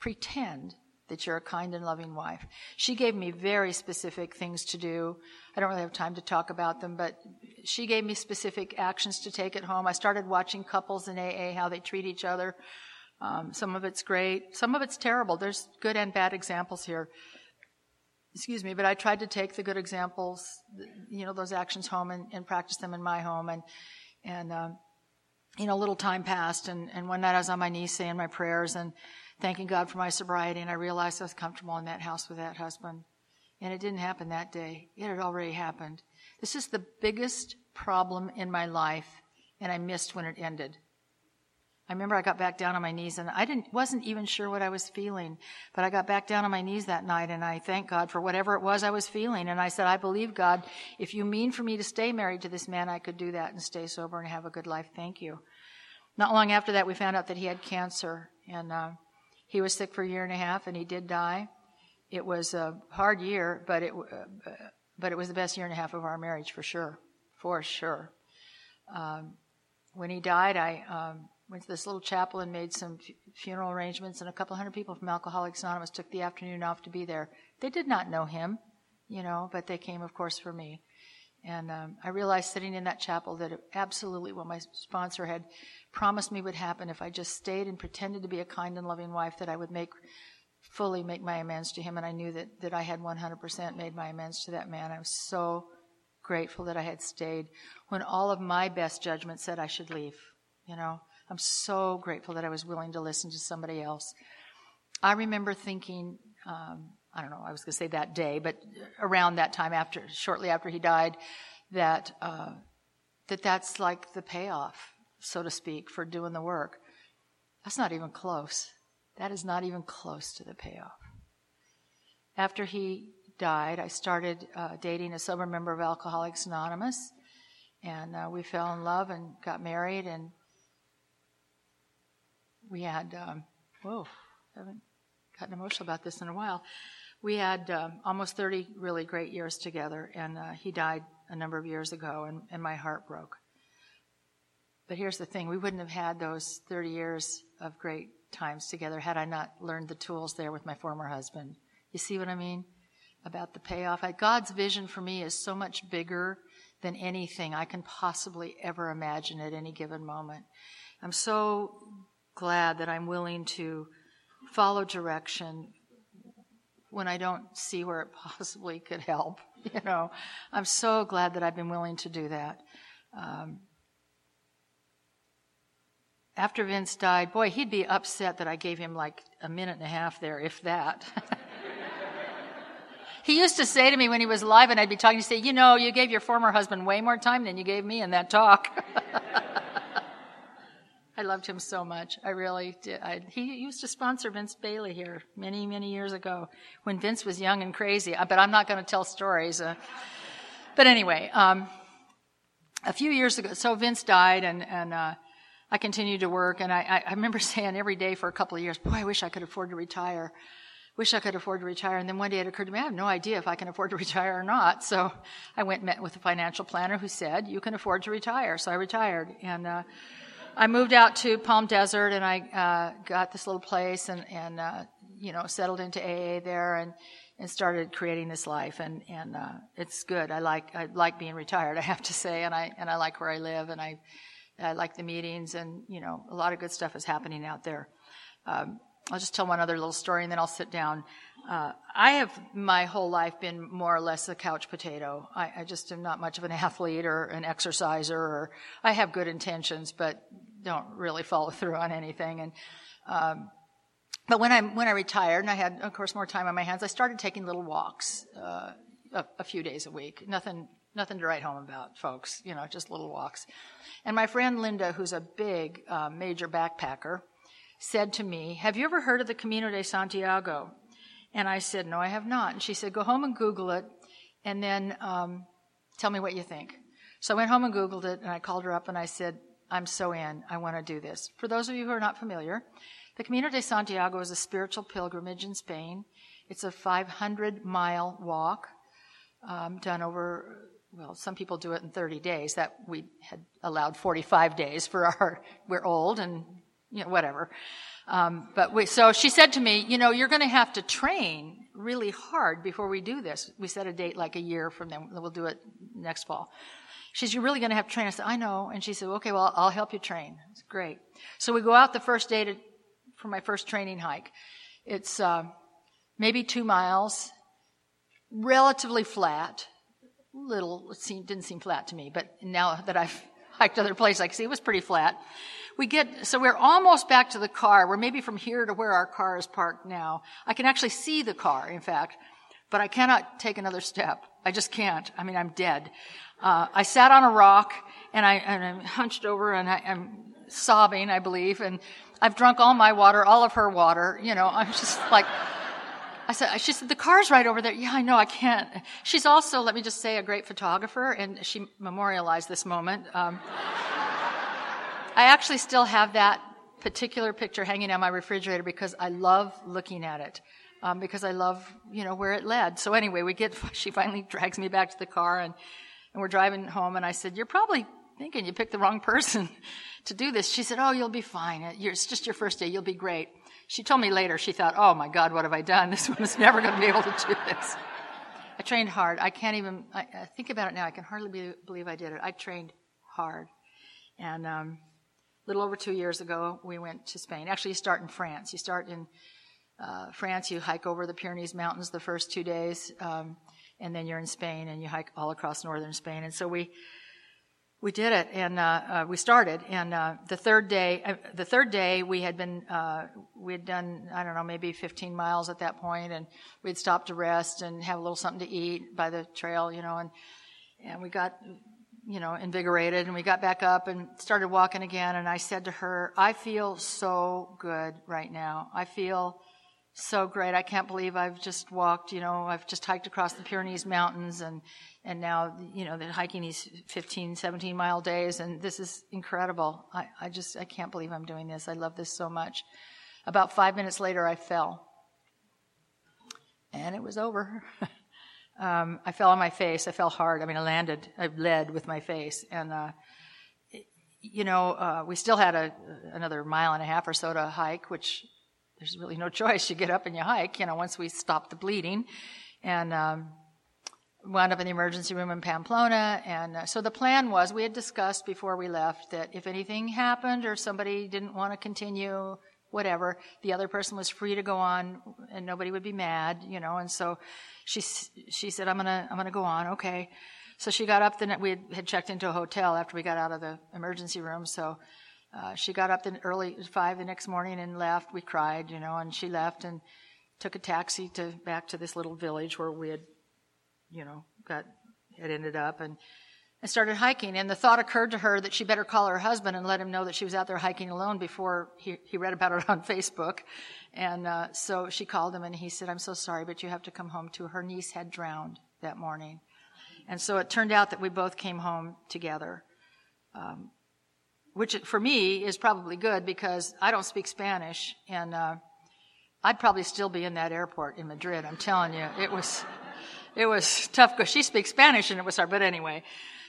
pretend that you're a kind and loving wife. She gave me very specific things to do. I don't really have time to talk about them, but she gave me specific actions to take at home. I started watching couples in AA, how they treat each other. Um, some of it's great, some of it's terrible. There's good and bad examples here. Excuse me, but I tried to take the good examples, you know, those actions home and, and practice them in my home. And, and, um, you know, a little time passed, and, and one night I was on my knees saying my prayers and thanking God for my sobriety, and I realized I was comfortable in that house with that husband. And it didn't happen that day. It had already happened. This is the biggest problem in my life, and I missed when it ended. I remember I got back down on my knees and I didn't, wasn't even sure what I was feeling, but I got back down on my knees that night and I thanked God for whatever it was I was feeling. And I said, I believe God, if you mean for me to stay married to this man, I could do that and stay sober and have a good life. Thank you. Not long after that, we found out that he had cancer and, uh, he was sick for a year and a half and he did die. It was a hard year, but it, uh, but it was the best year and a half of our marriage for sure. For sure. Um, when he died, I, um, went to this little chapel and made some funeral arrangements, and a couple hundred people from Alcoholics Anonymous took the afternoon off to be there. They did not know him, you know, but they came, of course, for me. And um, I realized sitting in that chapel that absolutely what my sponsor had promised me would happen if I just stayed and pretended to be a kind and loving wife, that I would make fully make my amends to him. And I knew that, that I had 100% made my amends to that man. I was so grateful that I had stayed when all of my best judgment said I should leave, you know. I'm so grateful that I was willing to listen to somebody else. I remember thinking, um, I don't know, I was going to say that day, but around that time after, shortly after he died, that, uh, that that's like the payoff, so to speak, for doing the work. That's not even close. That is not even close to the payoff. After he died, I started uh, dating a sober member of Alcoholics Anonymous, and uh, we fell in love and got married, and we had, um, whoa, haven't gotten emotional about this in a while. we had uh, almost 30 really great years together, and uh, he died a number of years ago, and, and my heart broke. But here's the thing we wouldn't have had those 30 years of great times together had I not learned the tools there with my former husband. You see what I mean? About the payoff. God's vision for me is so much bigger than anything I can possibly ever imagine at any given moment. I'm so glad that I'm willing to follow direction when I don't see where it possibly could help. You know, I'm so glad that I've been willing to do that. Um, after Vince died, boy, he'd be upset that I gave him like a minute and a half there, if that. he used to say to me when he was alive and I'd be talking, he'd say, You know, you gave your former husband way more time than you gave me in that talk. I loved him so much. I really did. I, he used to sponsor Vince Bailey here many, many years ago when Vince was young and crazy. But I'm not going to tell stories. Uh, but anyway, um, a few years ago, so Vince died, and and uh, I continued to work, and I, I remember saying every day for a couple of years, boy, I wish I could afford to retire. Wish I could afford to retire. And then one day it occurred to me, I have no idea if I can afford to retire or not. So I went met with a financial planner who said, you can afford to retire. So I retired. And, uh, I moved out to Palm Desert and I, uh, got this little place and, and, uh, you know, settled into AA there and, and started creating this life and, and, uh, it's good. I like, I like being retired, I have to say, and I, and I like where I live and I, I like the meetings, and you know, a lot of good stuff is happening out there. Um, I'll just tell one other little story, and then I'll sit down. Uh, I have my whole life been more or less a couch potato. I, I, just am not much of an athlete or an exerciser, or I have good intentions, but don't really follow through on anything. And um, but when I when I retired and I had, of course, more time on my hands, I started taking little walks uh, a, a few days a week. Nothing nothing to write home about, folks. You know, just little walks. And my friend Linda, who's a big uh, major backpacker, said to me, Have you ever heard of the Camino de Santiago? And I said, No, I have not. And she said, Go home and Google it and then um, tell me what you think. So I went home and Googled it and I called her up and I said, I'm so in. I want to do this. For those of you who are not familiar, the Camino de Santiago is a spiritual pilgrimage in Spain. It's a 500 mile walk um, done over well, some people do it in 30 days. That we had allowed 45 days for our, we're old and, you know, whatever. Um, but we, so she said to me, you know, you're going to have to train really hard before we do this. We set a date like a year from then. We'll do it next fall. She said, you're really going to have to train. I said, I know. And she said, okay, well, I'll help you train. It's great. So we go out the first day to, for my first training hike. It's, uh, maybe two miles, relatively flat little, it seemed, didn't seem flat to me, but now that I've hiked other places, I can see it was pretty flat. We get, so we're almost back to the car. We're maybe from here to where our car is parked now. I can actually see the car, in fact, but I cannot take another step. I just can't. I mean, I'm dead. Uh, I sat on a rock and I, and I'm hunched over and I, I'm sobbing, I believe, and I've drunk all my water, all of her water. You know, I'm just like, I said, she said, the car's right over there. Yeah, I know, I can't. She's also, let me just say, a great photographer, and she memorialized this moment. Um, I actually still have that particular picture hanging on my refrigerator because I love looking at it. Um, because I love, you know, where it led. So anyway, we get, she finally drags me back to the car and, and we're driving home and I said, you're probably thinking you picked the wrong person to do this. She said, oh, you'll be fine. It's just your first day. You'll be great. She told me later, she thought, oh my God, what have I done? This woman's never going to be able to do this. I trained hard. I can't even, I, I think about it now, I can hardly be, believe I did it. I trained hard. And um, little over two years ago, we went to Spain. Actually, you start in France. You start in uh, France, you hike over the Pyrenees Mountains the first two days, um, and then you're in Spain and you hike all across northern Spain. And so we we did it, and uh, uh, we started. And uh, the third day, uh, the third day, we had been, uh, we had done, I don't know, maybe 15 miles at that point, and we'd stopped to rest and have a little something to eat by the trail, you know, and and we got, you know, invigorated, and we got back up and started walking again. And I said to her, "I feel so good right now. I feel." so great. I can't believe I've just walked, you know, I've just hiked across the Pyrenees Mountains and and now you know they're hiking these 15 17 mile days and this is incredible I, I just i can't believe i'm doing this i love this so much about five minutes later i fell and it was over. um, I fell on my face. I fell hard. I mean, I landed, I led with my face. And, uh, you know, uh, we still had a, another mile and a half or so to hike, which there's really no choice. You get up and you hike, you know, once we stopped the bleeding. And, um, wound up in the emergency room in Pamplona. And uh, so the plan was we had discussed before we left that if anything happened or somebody didn't want to continue, whatever, the other person was free to go on and nobody would be mad, you know. And so she she said, "I'm gonna I'm gonna go on, okay." So she got up. The we had checked into a hotel after we got out of the emergency room, so. Uh, she got up the early five the next morning and left. We cried, you know, and she left and took a taxi to back to this little village where we had you know, got had ended up and and started hiking. And the thought occurred to her that she better call her husband and let him know that she was out there hiking alone before he, he read about it on Facebook. And uh, so she called him and he said, I'm so sorry, but you have to come home too. Her niece had drowned that morning. And so it turned out that we both came home together. Um, which for me is probably good because I don't speak Spanish and uh, I'd probably still be in that airport in Madrid. I'm telling you, it was it was tough because she speaks Spanish and it was hard. But anyway,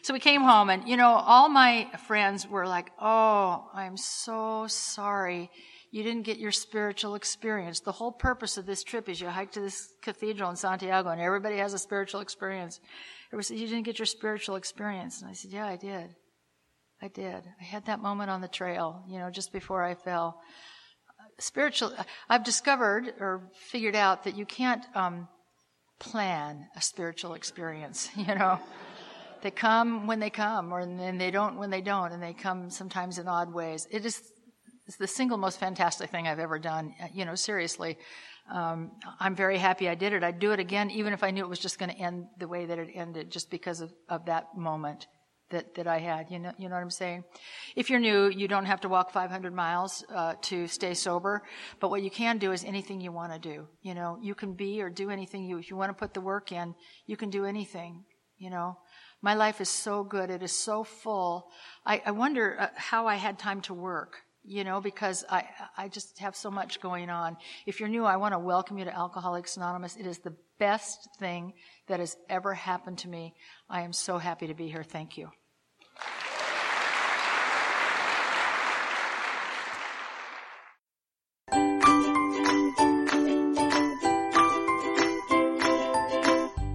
so we came home and, you know, all my friends were like, Oh, I'm so sorry. You didn't get your spiritual experience. The whole purpose of this trip is you hike to this cathedral in Santiago and everybody has a spiritual experience. Everybody said, You didn't get your spiritual experience. And I said, Yeah, I did. I did. I had that moment on the trail, you know, just before I fell. Spiritual, I've discovered or figured out that you can't, um, plan a spiritual experience, you know. They come when they come, or and they don't when they don't, and they come sometimes in odd ways. It is the single most fantastic thing I've ever done. You know, seriously, um, I'm very happy I did it. I'd do it again, even if I knew it was just going to end the way that it ended, just because of, of that moment that, that I had. You know, you know what I'm saying? If you're new, you don't have to walk 500 miles uh, to stay sober. But what you can do is anything you want to do. You know, you can be or do anything you. If you want to put the work in, you can do anything. You know, my life is so good. It is so full. I, I wonder uh, how I had time to work you know, because I, I just have so much going on. If you're new, I want to welcome you to Alcoholics Anonymous. It is the best thing that has ever happened to me. I am so happy to be here. Thank you.